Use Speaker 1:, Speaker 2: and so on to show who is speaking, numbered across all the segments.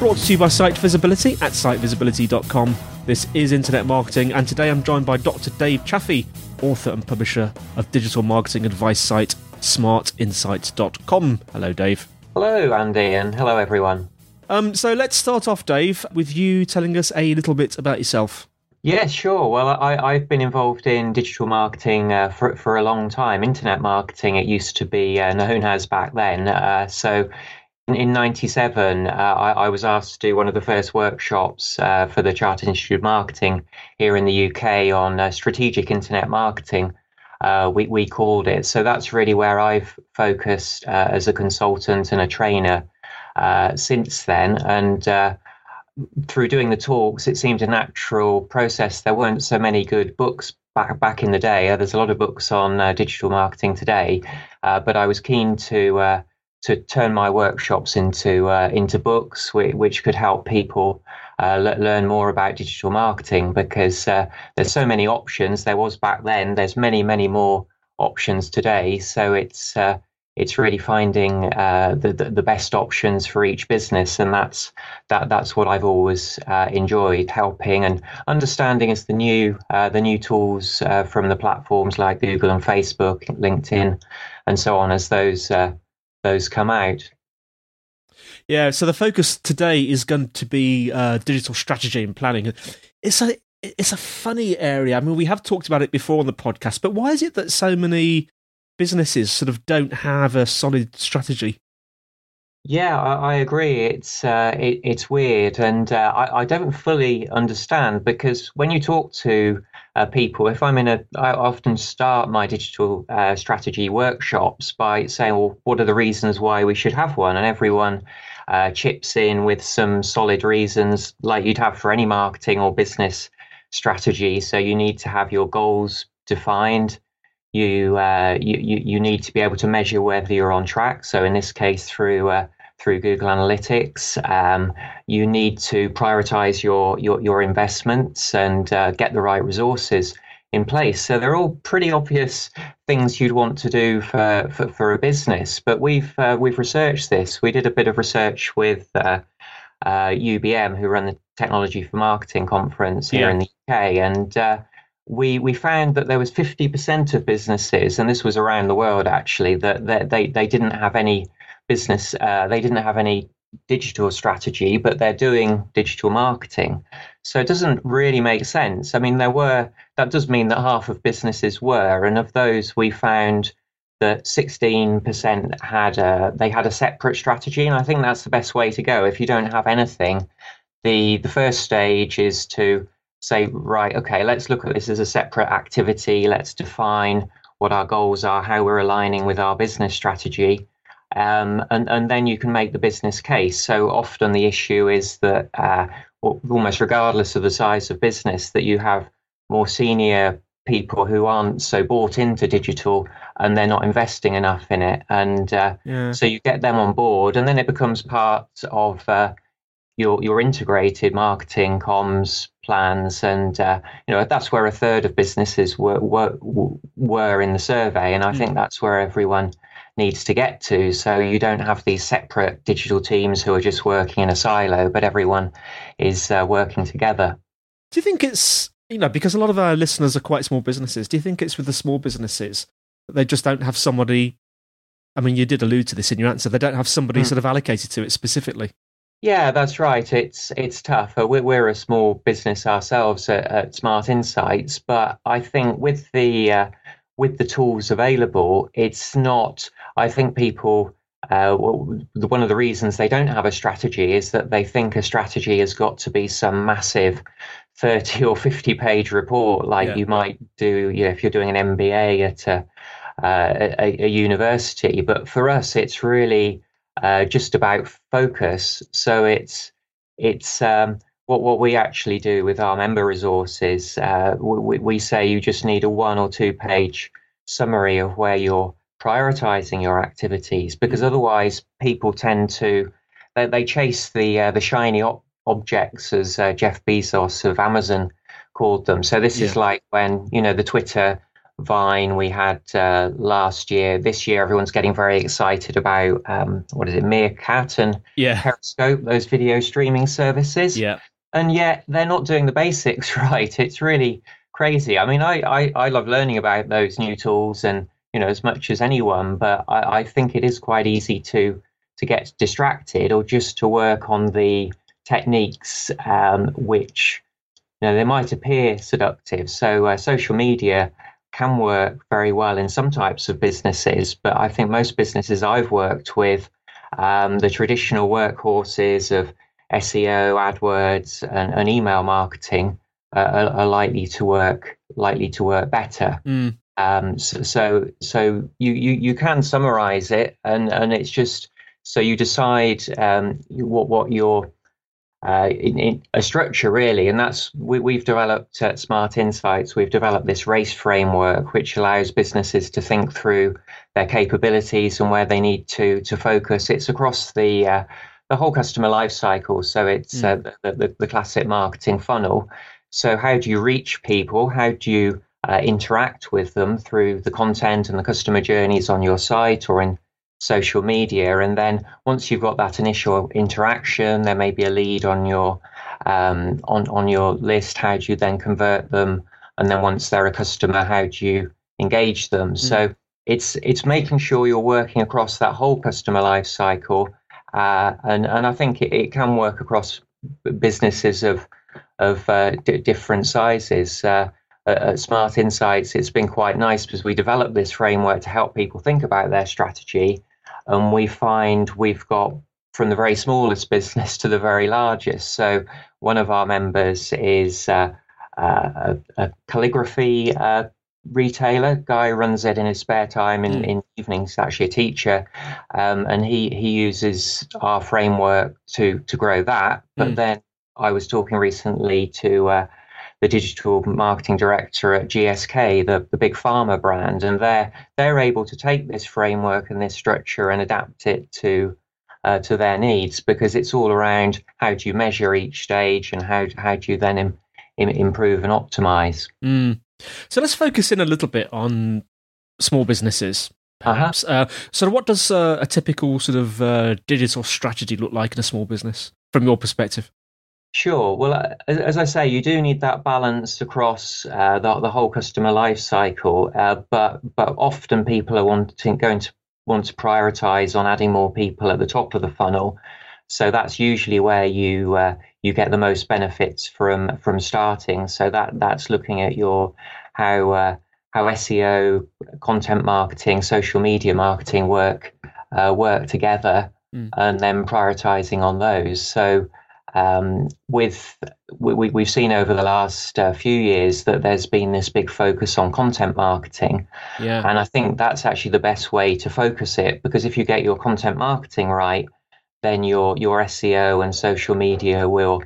Speaker 1: Brought to you by Site Visibility at sitevisibility.com. This is Internet Marketing, and today I'm joined by Dr. Dave Chaffey, author and publisher of digital marketing advice site smartinsights.com. Hello, Dave.
Speaker 2: Hello, Andy, and hello, everyone.
Speaker 1: Um, so let's start off, Dave, with you telling us a little bit about yourself.
Speaker 2: Yeah, sure. Well, I, have been involved in digital marketing uh, for for a long time. Internet marketing, it used to be uh, known as back then. Uh, so in 97, uh, I, I, was asked to do one of the first workshops uh, for the Chartered Institute of Marketing here in the UK on uh, strategic internet marketing. Uh, we, we called it. So that's really where I've focused uh, as a consultant and a trainer uh, since then. And through doing the talks, it seemed a natural process. There weren't so many good books back back in the day. there's a lot of books on digital marketing today, but I was keen to to turn my workshops into uh, into books, which, which, could help people uh, learn more about digital marketing. Because uh, there's so many options. There was back then. There's many, many more options today. So it's uh, it's really finding uh, the, the, the best options for each business, and that's that that's what I've always uh, enjoyed helping and understanding as the new the new tools from the platforms like Google and Facebook, LinkedIn, and so on as those those come out.
Speaker 1: Yeah, so the focus today is going to be uh, digital strategy and planning. It's a it's a funny area. I mean, we have talked about it before on the podcast, but why is it that so many businesses sort of don't have a solid strategy?
Speaker 2: Yeah, I, I agree. It's uh, it, it's weird, and uh, I, I don't fully understand because when you talk to uh, people, if I'm in a, I often start my digital uh, strategy workshops by saying, "Well, what are the reasons why we should have one?" And everyone uh, chips in with some solid reasons, like you'd have for any marketing or business strategy. So you need to have your goals defined you, uh, you, you need to be able to measure whether you're on track. So in this case, through uh, through Google Analytics, um, you need to prioritize your your, your investments and uh, get the right resources in place. So they're all pretty obvious things you'd want to do for for, for a business. But we've uh, we've researched this. We did a bit of research with. UBM, uh, who run the Technology for Marketing conference here yeah. in the UK, and uh, we we found that there was 50% of businesses, and this was around the world actually, that, that they, they didn't have any business, uh, they didn't have any digital strategy, but they're doing digital marketing. So it doesn't really make sense. I mean, there were, that does mean that half of businesses were, and of those we found that 16% had a, they had a separate strategy. And I think that's the best way to go. If you don't have anything, the, the first stage is to say, right, okay, let's look at this as a separate activity. Let's define what our goals are, how we're aligning with our business strategy. Um, and, and then you can make the business case. So often the issue is that uh, almost regardless of the size of business, that you have more senior people who aren't so bought into digital and they're not investing enough in it. And uh, yeah. so you get them on board, and then it becomes part of uh, your your integrated marketing comms plans and uh, you know that's where a third of businesses were were, were in the survey and i think mm. that's where everyone needs to get to. So you don't have these separate digital teams who are just working in a silo, but everyone is uh, working together.
Speaker 1: Do you think it's, you know, because a lot of our listeners are quite small businesses, do you think it's with the small businesses that they just don't have somebody? I mean, you did allude to this in your answer. They don't have somebody mm. sort of allocated to it specifically.
Speaker 2: Yeah, that's right. It's it's tough. Uh, we're, we're a small business ourselves at, at Smart Insights, but I think with the uh, with the tools available, it's not. I think people. Uh, one of the reasons they don't have a strategy is that they think a strategy has got to be some massive 30 or 50 page report like yeah. you might do you know, if you're doing an MBA at a, uh, a, a, university. But for us, it's really uh, just about focus. So it's it's um, what what we actually do with our member resources. Uh, we, we say you just need a one or two page summary of where you're prioritizing your activities, because otherwise people tend to they, they chase the uh, the shiny op- objects, as uh, Jeff Bezos of Amazon called them. So this yeah. is like when you know the Twitter Vine we had uh, last year. This year, everyone's getting very excited about um, what is it, Meerkat and
Speaker 1: yeah.
Speaker 2: Periscope, those video streaming services.
Speaker 1: Yeah,
Speaker 2: and yet they're not doing the basics right. It's really crazy. I mean, I, I, I love learning about those new tools and you know as much as anyone, but I, I think it is quite easy to to get distracted or just to work on the techniques um, which you know they might appear seductive. So uh, social media can work very well in some types of businesses, but I think most businesses I've worked with, um, the traditional workhorses of SEO, AdWords, and, and email marketing uh, are, are, likely to work likely to work better. Mm. Um, so, so, so you, you you can summarize it, and and it's just so you decide um, what what your uh, in, in a structure really, and that's we, have developed at Smart Insights. We've developed this race framework, which allows businesses to think through their capabilities and where they need to to focus. It's across the uh, the whole customer life cycle, so it's mm. uh, the, the, the, classic marketing funnel. So how do you reach people? How do you uh, interact with them through the content and the customer journeys on your site or in social media. And then once you've got that initial interaction, there may be a lead on your um, on on your list. How do you then convert them? And then once they're a customer, how do you engage them? Mm. So it's it's making sure you're working across that whole customer life cycle, uh, and and I think it, it, can work across businesses of of uh, d- different sizes. Uh, at Smart Insights, it's been quite nice because we developed this framework to help people think about their strategy and we find we've got from the very smallest business to the very largest. So one of our members is uh, uh, a, a, calligraphy uh, retailer. Guy runs it in his spare time in, mm. in evenings. Actually, a teacher, um, and he he uses our framework to to grow that. But mm. then I was talking recently to uh, the digital marketing director at GSK, the, the big pharma brand, and they're they're able to take this framework and this structure and adapt it to uh, to their needs because it's all around how do you measure each stage and how how do you then Im, Im, improve and optimize.
Speaker 1: Mm. So let's focus in a little bit on small businesses. Uh-huh. Perhaps. Uh-huh. Uh, so, what does uh, a typical sort of uh, digital strategy look like in a small business from your perspective?
Speaker 2: Sure. Well, as, as, I say, you do need that balance across uh, the, the whole customer life cycle. Uh, but but often people are wanting going to want to prioritize on adding more people at the top of the funnel. So that's usually where you uh, you get the most benefits from from starting. So that that's looking at your how uh, how SEO, content marketing, social media marketing work uh, work together, mm. and then prioritizing on those. So um, with we, we've seen over the last uh, few years that there's been this big focus on content marketing,
Speaker 1: yeah.
Speaker 2: and I think that's actually the best way to focus it because if you get your content marketing right, then your your SEO and social media will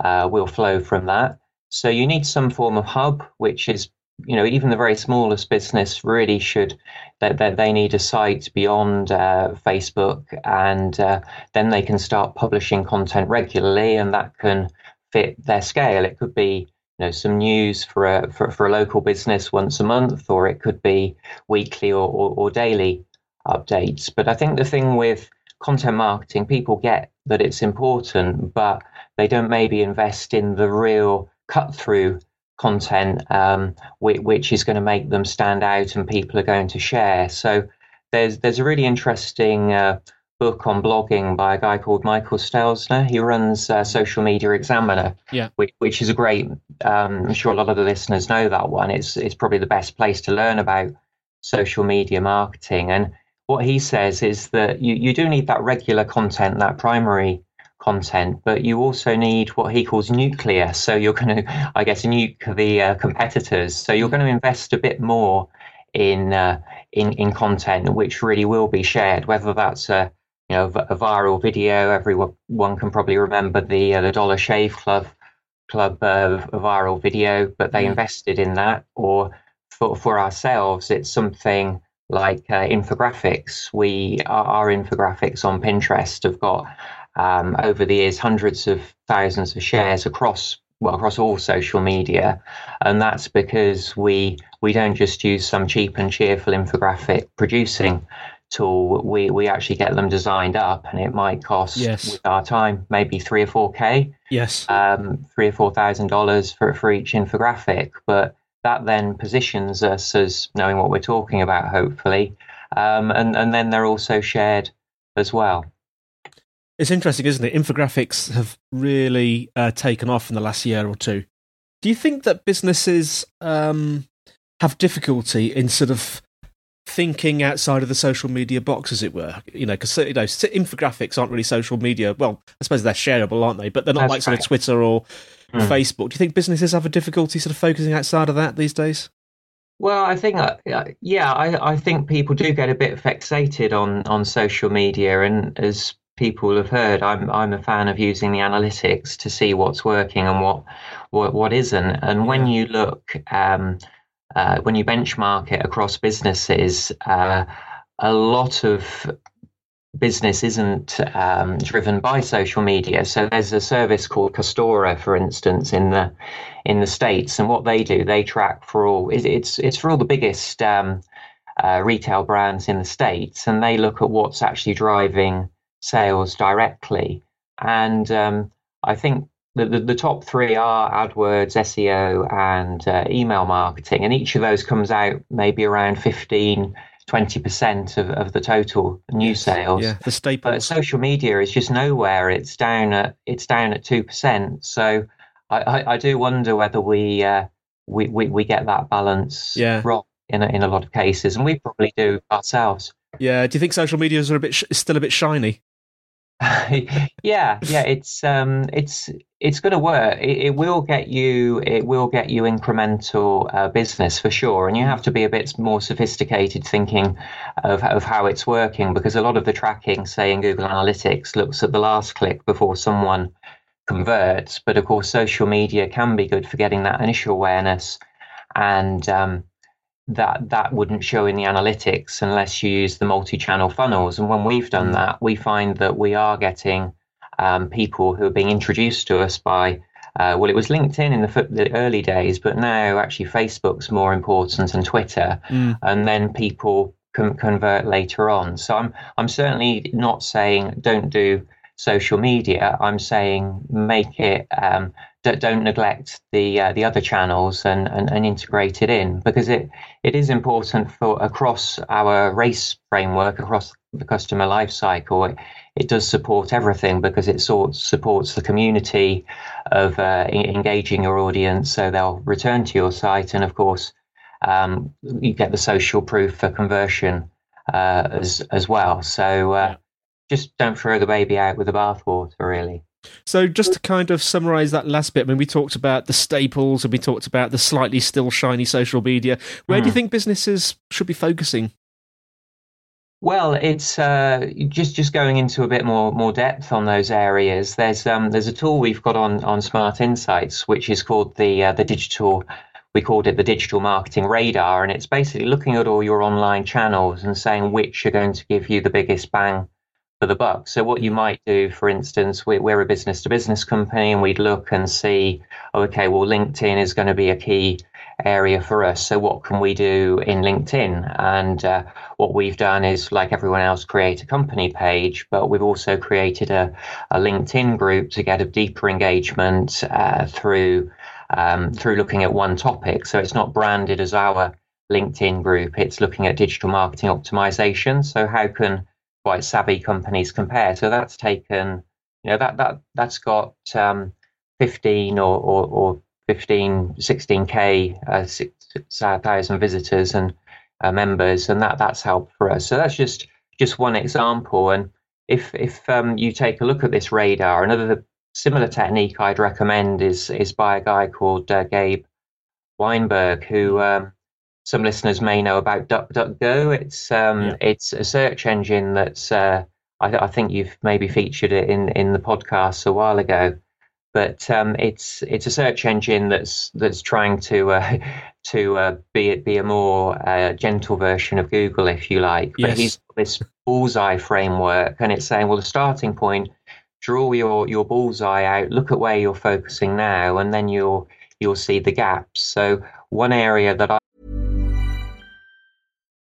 Speaker 2: uh, will flow from that. So you need some form of hub, which is you know, even the very smallest business really should that they, they, need a site beyond uh, Facebook, and uh, then they can start publishing content regularly, and that can fit their scale. It could be you know some news for a for, for a local business once a month, or it could be weekly or or, or daily. updates. But I think the thing with content marketing, people get that it's important, but they don't maybe invest in the real cut through content, um, which, which, is going to make them stand out and people are going to share. So there's there's a really interesting uh, book on blogging by a guy called Michael Stelzner. He runs uh, Social Media Examiner,
Speaker 1: yeah.
Speaker 2: which, which is a great. Um, I'm sure a lot of the listeners know that one. It's it's probably the best place to learn about social media marketing. And what he says is that you, you do need that regular content, that primary content, but you also need what he calls nuclear. So you're going to, I guess, nuke the uh, competitors. So you're going to invest a bit more in uh, in in content which really will be shared, whether that's a you know a viral video. Everyone can probably remember the uh, the Dollar Shave Club club uh, viral video, but they mm. invested in that. Or for for ourselves, it's something like uh, infographics. We our, our infographics on Pinterest have got um, over the years hundreds of thousands of shares across well across all social media, and that's because we we don't just use some cheap and cheerful infographic producing tool. We we actually get them designed up, and it might cost
Speaker 1: yes.
Speaker 2: with our time maybe three or four k.
Speaker 1: Yes,
Speaker 2: um, three or four thousand dollars for for each infographic, but that then positions us as knowing what we're talking about, hopefully, um, and and then they're also shared as well.
Speaker 1: It's interesting, isn't it? Infographics have really uh, taken off in the last year or two. Do you think that businesses um, have difficulty in sort of thinking outside of the social media box, as it were? You know, because you know, infographics aren't really social media. Well, I suppose they're shareable, aren't they? But they're not That's like sort of Twitter or mm. Facebook. Do you think businesses have a difficulty sort of focusing outside of that these days?
Speaker 2: Well, I think, uh, yeah, I, I think people do get a bit fixated on on social media, and as people have heard, I'm I'm a fan of using the analytics to see what's working and what what, what isn't. And when you look, um, uh, when you benchmark it across businesses, uh, a lot of business isn't um, driven by social media. So there's a service called Custora, for instance, in the in the states, and what they do, they track for all. It's it's for all the biggest um, uh, retail brands in the states, and they look at what's actually driving sales directly. And um, I think the, the, the, top three are AdWords, SEO, and uh, email marketing. And each of those comes out maybe around 15, 20% of, of the total new sales.
Speaker 1: Yeah, the staples.
Speaker 2: But social media is just nowhere. It's down at it's down at 2%. So I, I, I do wonder whether we, uh, we, we, we get that balance
Speaker 1: yeah.
Speaker 2: wrong in a, in a lot of cases. And we probably do ourselves.
Speaker 1: Yeah. Do you think social media is a bit still a bit shiny?
Speaker 2: yeah, yeah, it's um, it's it's going to work. It, it, will get you. It will get you incremental uh, business for sure, and you have to be a bit more sophisticated thinking of of how it's working because a lot of the tracking, say in Google Analytics, looks at the last click before someone converts. But of course, social media can be good for getting that initial awareness and um, that that wouldn't show in the analytics unless you use the multi-channel funnels. And when we've done mm. that, we find that we are getting um, people who are being introduced to us by uh, well, it was LinkedIn in the, the, early days, but now actually Facebook's more important than Twitter, mm. and then people can convert later on. So I'm I'm certainly not saying don't do social media. I'm saying make it um, don't neglect the uh, the other channels and, and, and integrate it in because it it is important for across our race framework across the customer life cycle. It, it does support everything because it sort supports the community of uh, engaging your audience, so they'll return to your site, and of course, um, you get the social proof for conversion uh, as as well. So uh, just don't throw the baby out with the bathwater, really.
Speaker 1: So, just to kind of summarize that last bit, I mean, we talked about the staples and we talked about the slightly still shiny social media. Where mm. do you hmm. think businesses should be focusing?
Speaker 2: Well, it's uh, just just going into a bit more more depth on those areas. There's um, there's a tool we've got on on Smart Insights, which is called the uh, the digital. We called it the digital marketing radar, and it's basically looking at all your online channels and saying which are going to give you the biggest bang for the buck. So what you might do, for instance, we're, we're a business to business company and we'd look and see, oh, okay, well, LinkedIn is going to be a key area for us. So, what can we do in LinkedIn? And uh, what we've done is, like everyone else, create a company page, but we've also created a, a LinkedIn group to get a deeper engagement uh, through um, through looking at one topic. So, it's not branded as our LinkedIn group; it's looking at digital marketing optimization. So, how can quite savvy companies compare? So, that's taken, you know, that that that's got um, 15 or, or, or 15, 16k, uh, 6,000 visitors and uh, members, and that that's helped for us. So that's just just one example. And if if um, you take a look at this radar, another similar technique I'd recommend is is by a guy called uh, Gabe Weinberg, who um, some listeners may know about DuckDuckGo. It's um, yeah. it's a search engine that's uh, I, I, think you've maybe featured it in in the podcast a while ago but um, it's it's a search engine that's that's trying to uh, to uh, be be a more uh, gentle version of Google, if you like. But yes. he's this bullseye framework, and it's saying, well, the starting point, draw your your bullseye out, look at where you're focusing now, and then you'll you'll see the gaps. So one area that I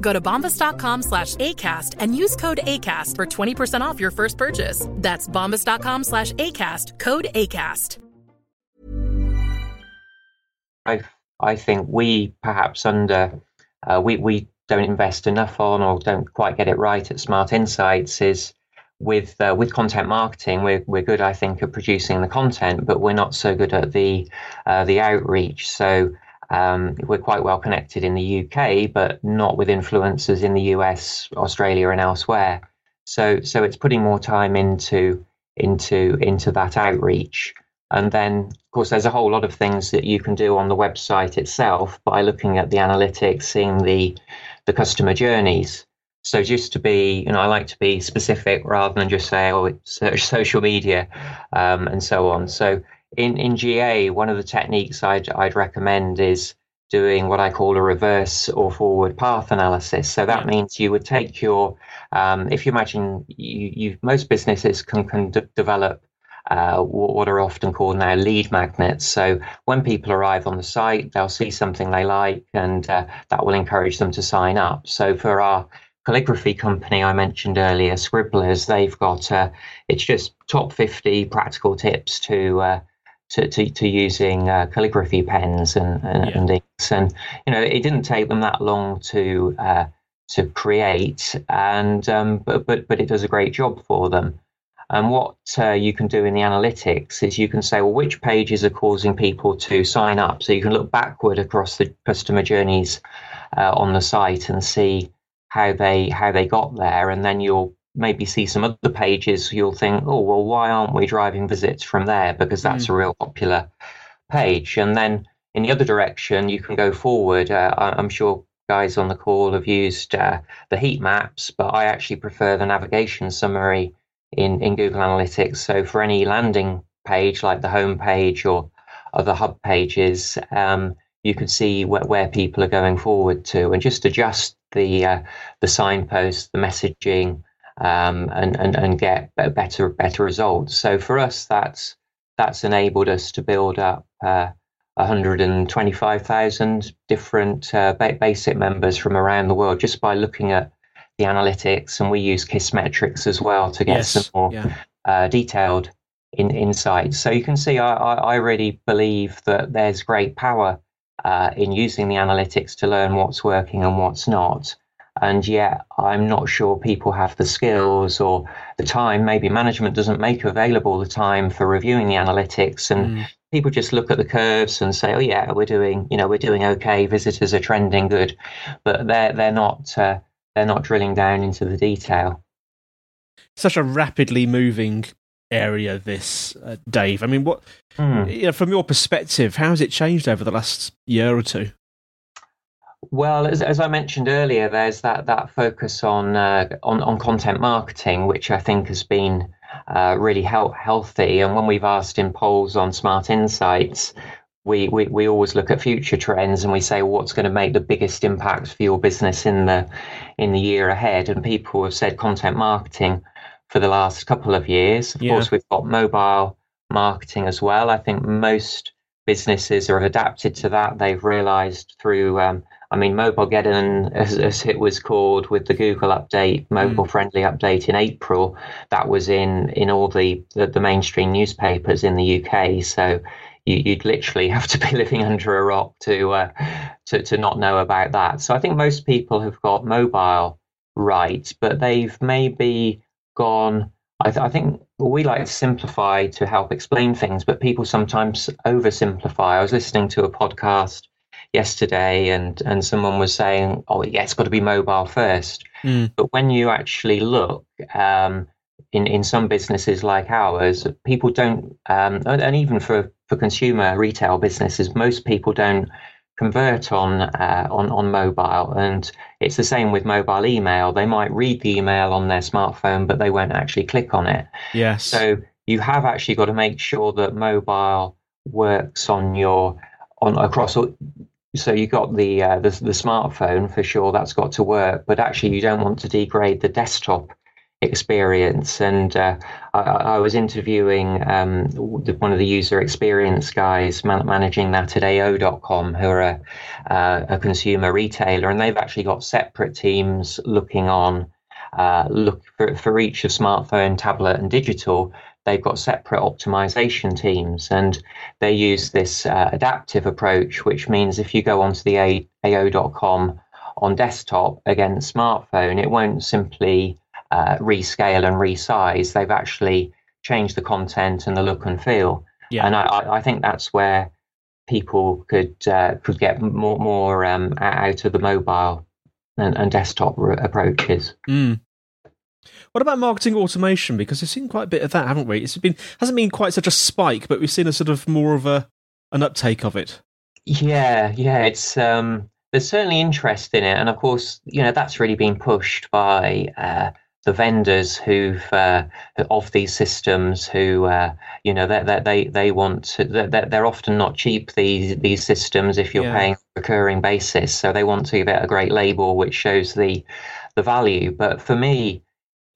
Speaker 3: Go to bombas.com slash ACAST and use code ACAST for 20% off your first purchase. That's bombas.com slash ACAST, code ACAST.
Speaker 2: I, I think we perhaps under, uh, we, we don't invest enough on or don't quite get it right at Smart Insights is with uh, with content marketing, we're we're good, I think, at producing the content, but we're not so good at the uh, the outreach. So um, we're quite well connected in the UK, but not with influencers in the US, Australia, and elsewhere. So, so it's putting more time into into into that outreach. And then, of course, there's a whole lot of things that you can do on the website itself by looking at the analytics, seeing the the customer journeys. So just to be, you know, I like to be specific rather than just say, oh, it's social media um, and so on. So in, in GA, one of the techniques I'd, I'd recommend is doing what I call a reverse or forward path analysis. So that means you would take your, um, if you imagine you, you, most businesses can, can d- develop uh, what are often called now lead magnets. So when people arrive on the site, they'll see something they like, and uh, that will encourage them to sign up. So for our calligraphy company I mentioned earlier, Scribblers, they've got uh, it's just top 50 practical tips to uh, to, to, to using uh, calligraphy pens and, and, yeah. and, inks. And, you know, it didn't take them that long to, uh, to create, and, um, but, but, but it does a great job for them. And what uh, you can do in the analytics is you can say, well, which pages are causing people to sign up? So you can look backward across the customer journeys uh, on the site and see how they how they got there, and then you'll maybe see some other pages, you'll think, oh, well, why aren't we driving visits from there? Because that's mm. a real popular page. And then in the other direction, you can go forward. Uh, I'm sure guys on the call have used uh, the heat maps, but I actually prefer the navigation summary in, in Google Analytics. So for any landing page, like the home page or other hub pages, um, you can see where, where people are going forward to and just adjust the uh, the signposts, the messaging, um, and, and and get better better results. So for us, that's that's enabled us to build up. Uh, 125,000 different uh, basic members from around the world just by looking at the analytics, and we use Kissmetrics as well to get yes, some more yeah. uh, detailed in, insights. So you can see, I, I, I really believe that there's great power uh, in using the analytics to learn what's working and what's not. And yet, I'm not sure people have the skills or the time. Maybe management doesn't make available the time for reviewing the analytics, and mm. people just look at the curves and say, "Oh yeah, we're doing, you know, we're doing okay. Visitors are trending good," but they're they're not uh, they're not drilling down into the detail.
Speaker 1: Such a rapidly moving area, this uh, Dave. I mean, what mm. you know, from your perspective, how has it changed over the last year or two?
Speaker 2: Well, as, as I mentioned earlier, there's that that focus on uh, on, on content marketing, which I think has been uh, really he- healthy. And when we've asked in polls on Smart Insights, we, we, we always look at future trends and we say well, what's going to make the biggest impact for your business in the in the year ahead. And people have said content marketing for the last couple of years. Of yeah. course, we've got mobile marketing as well. I think most businesses have adapted to that. They've realized through um, I mean, Mobilegeddon, as, as, it was called, with the Google update, mobile mm. friendly update in April, that was in in all the, the, the mainstream newspapers in the UK. So you, would literally have to be living under a rock to uh, to to not know about that. So I think most people have got mobile right, but they've maybe gone. I, th- I think we like to simplify to help explain things, but people sometimes oversimplify. I was listening to a podcast yesterday, and and someone was saying, "Oh, yeah, it's got to be mobile first. Mm. But when you actually look um, in in some businesses like ours, people don't, um, and even for for consumer retail businesses, most people don't convert on uh, on on mobile, and it's the same with mobile email. They might read the email on their smartphone, but they won't actually click on it.
Speaker 1: Yes.
Speaker 2: So you have actually got to make sure that mobile works on your on across so you got the, uh, the, the smartphone for sure. That's got to work, but actually you don't want to degrade the desktop experience. And uh, I, I, was interviewing um, one of the user experience guys man- managing that at AO.com, who are a, uh, a, consumer retailer, and they've actually got separate teams looking on. Uh, look for, for each of smartphone, tablet, and digital they've got separate optimization teams and they use this uh, adaptive approach, which means if you go onto the A- AO.com on desktop against smartphone, it won't simply uh, rescale and resize. They've actually changed the content and the look and feel. Yeah. And I, I think that's where people could uh, could get more more um, out of the mobile and, and desktop approaches.
Speaker 1: Mm. What about marketing automation? Because we've seen quite a bit of that, haven't we? It's been hasn't been quite such a spike, but we've seen a sort of more of a an uptake of it.
Speaker 2: Yeah, yeah, it's um, there's certainly interest in it, and of course, you know that's really been pushed by uh, the vendors who've uh, of these systems who uh, you know that they, they they want to, they're, they're often not cheap these these systems if you're yeah. paying recurring basis so they want to give it a great label which shows the the value but for me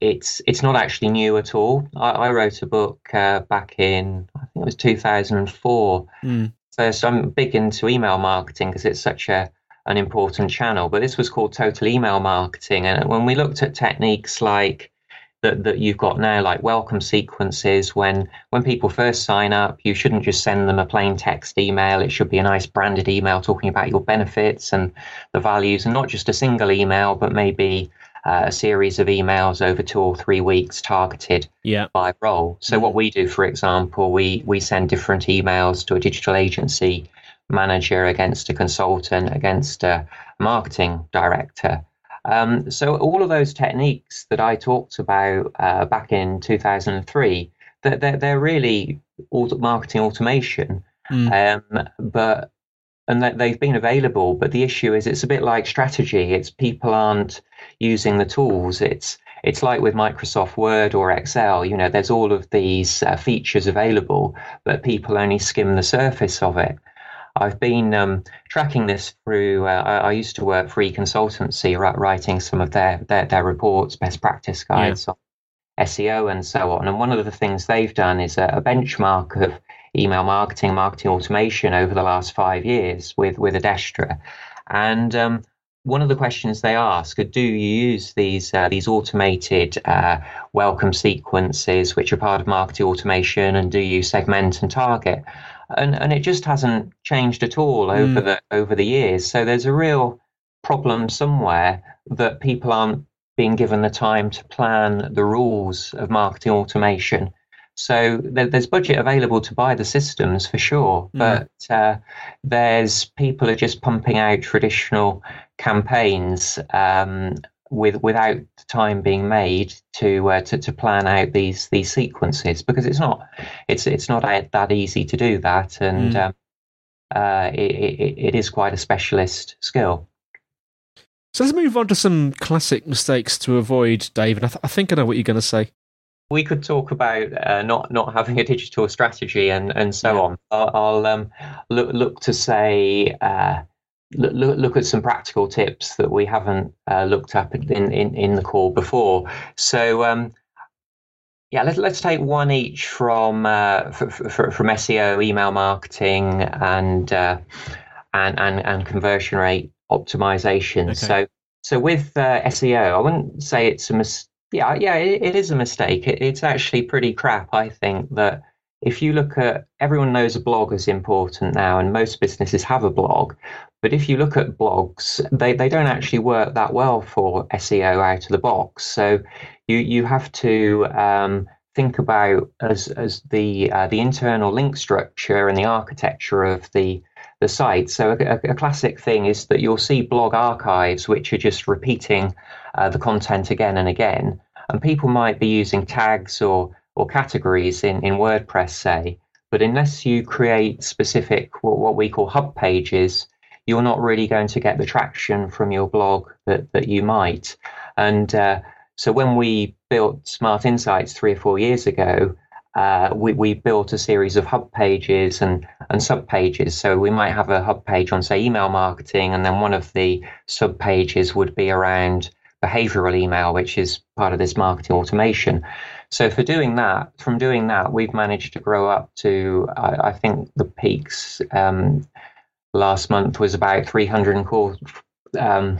Speaker 2: it's it's not actually new at all. I, I wrote a book uh, back in I think it was 2004. Mm. So, so I'm big into email marketing because it's such a an important channel. But this was called total email marketing, and when we looked at techniques like that that you've got now, like welcome sequences, when when people first sign up, you shouldn't just send them a plain text email. It should be a nice branded email talking about your benefits and the values, and not just a single email, but maybe uh, a series of emails over two or three weeks targeted
Speaker 1: yeah.
Speaker 2: by role. So what we do, for example, we we send different emails to a digital agency manager against a consultant against a marketing director. Um, so all of those techniques that I talked about uh, back in 2003, they're, they're, they're really all marketing automation. Mm. Um, but and that they've been available. But the issue is, it's a bit like strategy. It's people aren't using the tools. It's it's like with Microsoft Word or Excel. You know, there's all of these uh, features available, but people only skim the surface of it. I've been um, tracking this through. Uh, I, I, used to work for Econsultancy, writing some of their their, their reports, best practice guides yeah. on SEO and so on. And one of the things they've done is a, a benchmark of email marketing, marketing automation over the last five years with with Adestra. And um, one of the questions they ask are, do you use these uh, these automated uh, welcome sequences, which are part of marketing automation, and do you segment and target? And and it just hasn't changed at all over mm. the over the years. So there's a real problem somewhere that people aren't being given the time to plan the rules of marketing automation. So there's budget available to buy the systems for sure, mm. but uh, there's people are just pumping out traditional campaigns um, with without time being made to, uh, to to plan out these these sequences because it's not it's it's not that easy to do that and mm. um, uh, it, it, it is quite a specialist skill.
Speaker 1: So let's move on to some classic mistakes to avoid, David. I, th- I think I know what you're going to say.
Speaker 2: We could talk about uh, not not having a digital strategy and, and so yeah. on. I'll, I'll um, look look to say uh, look, look at some practical tips that we haven't uh, looked up in, in, in the call before. So, um, yeah, let's let's take one each from uh, from SEO, email marketing, and uh, and and and conversion rate optimization. Okay. So so with uh, SEO, I wouldn't say it's a mis- yeah yeah it, it is a mistake. It, it's actually pretty crap. I think that if you look at everyone knows a blog is important now, and most businesses have a blog, but if you look at blogs, they, they don't actually work that well for SEO out of the box. So you you have to um, think about as as the uh, the internal link structure and the architecture of the the site. So a, a, classic thing is that you'll see blog archives which are just repeating uh, the content again and again, and people might be using tags or or categories in, in WordPress, say, but unless you create specific what, what we call hub pages you're not really going to get the traction from your blog that, that you might. And uh, so when we built Smart Insights three or four years ago, uh, we, we built a series of hub pages and, and sub pages. So we might have a hub page on, say, email marketing, and then one of the sub pages would be around behavioral email, which is part of this marketing automation. So for doing that, from doing that, we've managed to grow up to, I, I think the peaks um, last month was about 300 um,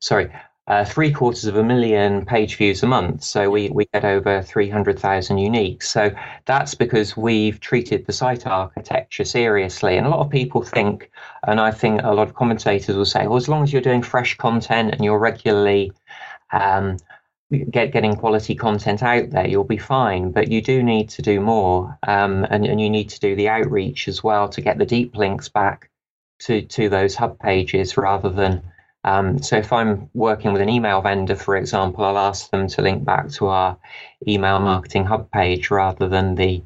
Speaker 2: sorry, uh, three quarters of a million page views a month. So we, we get over 300,000 uniques. So that's because we've treated the site architecture seriously. And a lot of people think, and I think a lot of commentators will say, well, as long as you're doing fresh content and you're regularly um, get getting quality content out there, you'll be fine. But you do need to do more, um, and, and you need to do the outreach as well to get the deep links back to, to those hub pages rather than. Um, so if I'm working with an email vendor, for example, I'll ask them to link back to our email marketing hub page rather than the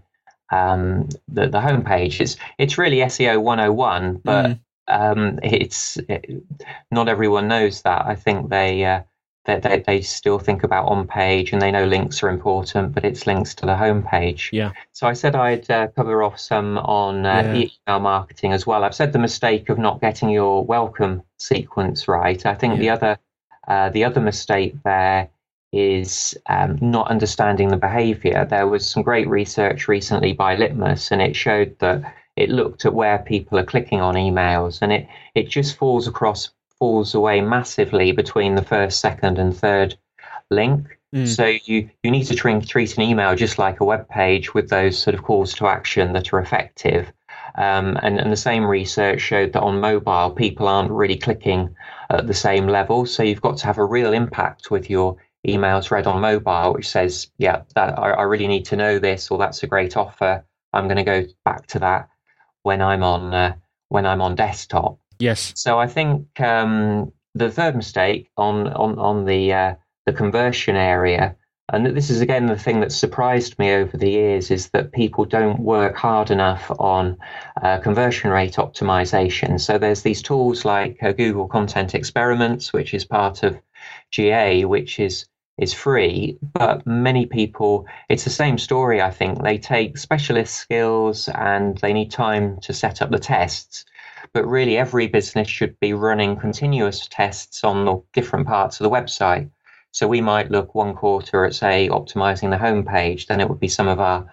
Speaker 2: um, the, the home page. It's it's really SEO 101, but mm. um, it's it, not everyone knows that. I think they uh, they, they, they still think about on page and they know links are important, but it's links to the home page.
Speaker 1: Yeah.
Speaker 2: So I said I'd uh, cover off some on uh, yeah. email marketing as well. I've said the mistake of not getting your welcome sequence right. I think yeah. the other uh, the other mistake there is um, not understanding the behavior. There was some great research recently by Litmus, and it showed that it looked at where people are clicking on emails, and it it just falls across falls away massively between the first, second, and third link. Mm. So you, you need to treat, treat an email just like a web page with those sort of calls to action that are effective. Um, and, and the same research showed that on mobile, people aren't really clicking at the same level. So you've got to have a real impact with your emails read on mobile, which says, yeah, that I, I really need to know this, or that's a great offer. I'm going to go back to that when I'm on uh, when I'm on desktop.
Speaker 1: Yes.
Speaker 2: So I think um, the third mistake on on on the uh, the conversion area, and this is again the thing that surprised me over the years, is that people don't work hard enough on uh, conversion rate optimization. So there's these tools like uh, Google Content Experiments, which is part of GA, which is is free, but many people, it's the same story, I think. They take specialist skills and they need time to set up the tests. But really every business should be running continuous tests on the different parts of the website. So we might look one quarter at, say, optimizing the home page, then it would be some of our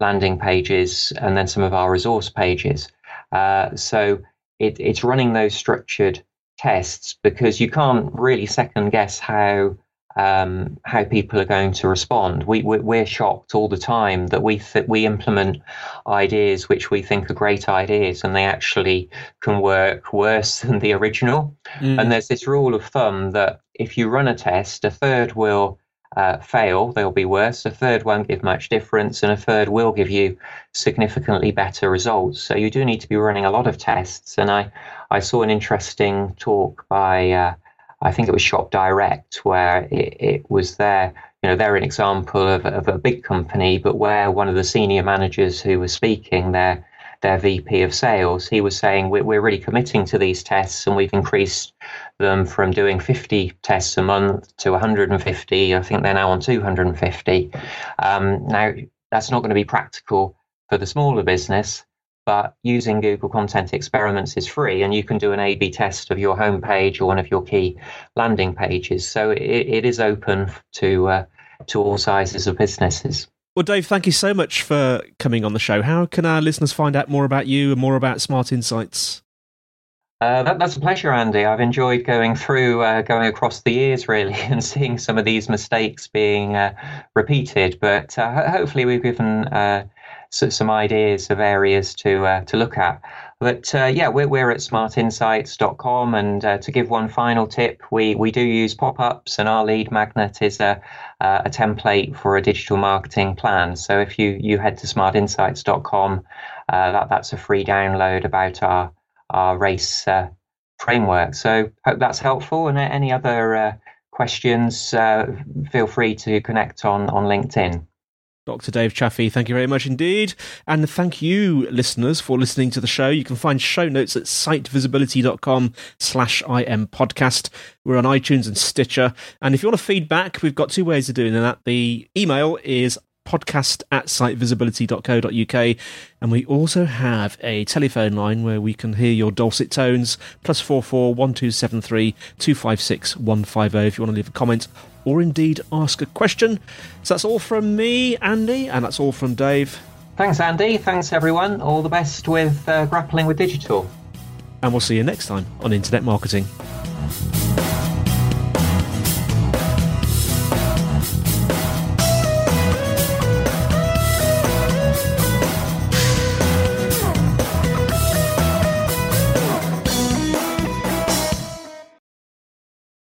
Speaker 2: landing pages and then some of our resource pages. Uh, so it, it's running those structured tests because you can't really second guess how um, how people are going to respond. We, we're shocked all the time that we th- we implement ideas which we think are great ideas, and they actually can work worse than the original. Mm. And there's this rule of thumb that if you run a test, a third will uh, fail, they'll be worse. A third won't give much difference, and a third will give you significantly better results. So you do need to be running a lot of tests. And I, I saw an interesting talk by uh, I think it was Shop Direct, where it, it was there. You know, they're an example of, of a big company, but where one of the senior managers who was speaking, their their VP of sales, he was saying we're, we're really committing to these tests, and we've increased them from doing 50 tests a month to 150. I think they're now on 250. Um, now, that's not going to be practical for the smaller business, but using Google Content Experiments is free, and you can do an A/B test of your homepage or one of your key landing pages. So it, it is open to uh, to all sizes of businesses.
Speaker 1: Well, Dave, thank you so much for coming on the show. How can our listeners find out more about you and more about Smart Insights?
Speaker 2: Uh, that, that's a pleasure, Andy. I've enjoyed going through, uh, going across the years, really, and seeing some of these mistakes being uh, repeated. But uh, hopefully, we've given uh, some ideas of areas to uh, to look at. But uh, yeah, we're, we're at smartinsights.com. And uh, to give one final tip, we, we do use pop ups, and our lead magnet is a, a template for a digital marketing plan. So if you, you head to smartinsights.com, uh, that, that's a free download about our, our race uh, framework. So hope that's helpful. And any other uh, questions, feel free to connect on, on LinkedIn.
Speaker 1: Dr. Dave Chaffey, thank you very much indeed. And thank you, listeners, for listening to the show. You can find show notes at sitevisibility.com slash IM podcast. We're on iTunes and Stitcher. And if you want to feedback, we've got two ways of doing that. The email is podcast at sitevisibility.co.uk. And we also have a telephone line where we can hear your dulcet tones, plus 44 1273 256 150 if you want to leave a comment or indeed ask a question. So that's all from me, Andy, and that's all from Dave.
Speaker 2: Thanks, Andy. Thanks, everyone. All the best with uh, grappling with digital.
Speaker 1: And we'll see you next time on Internet Marketing.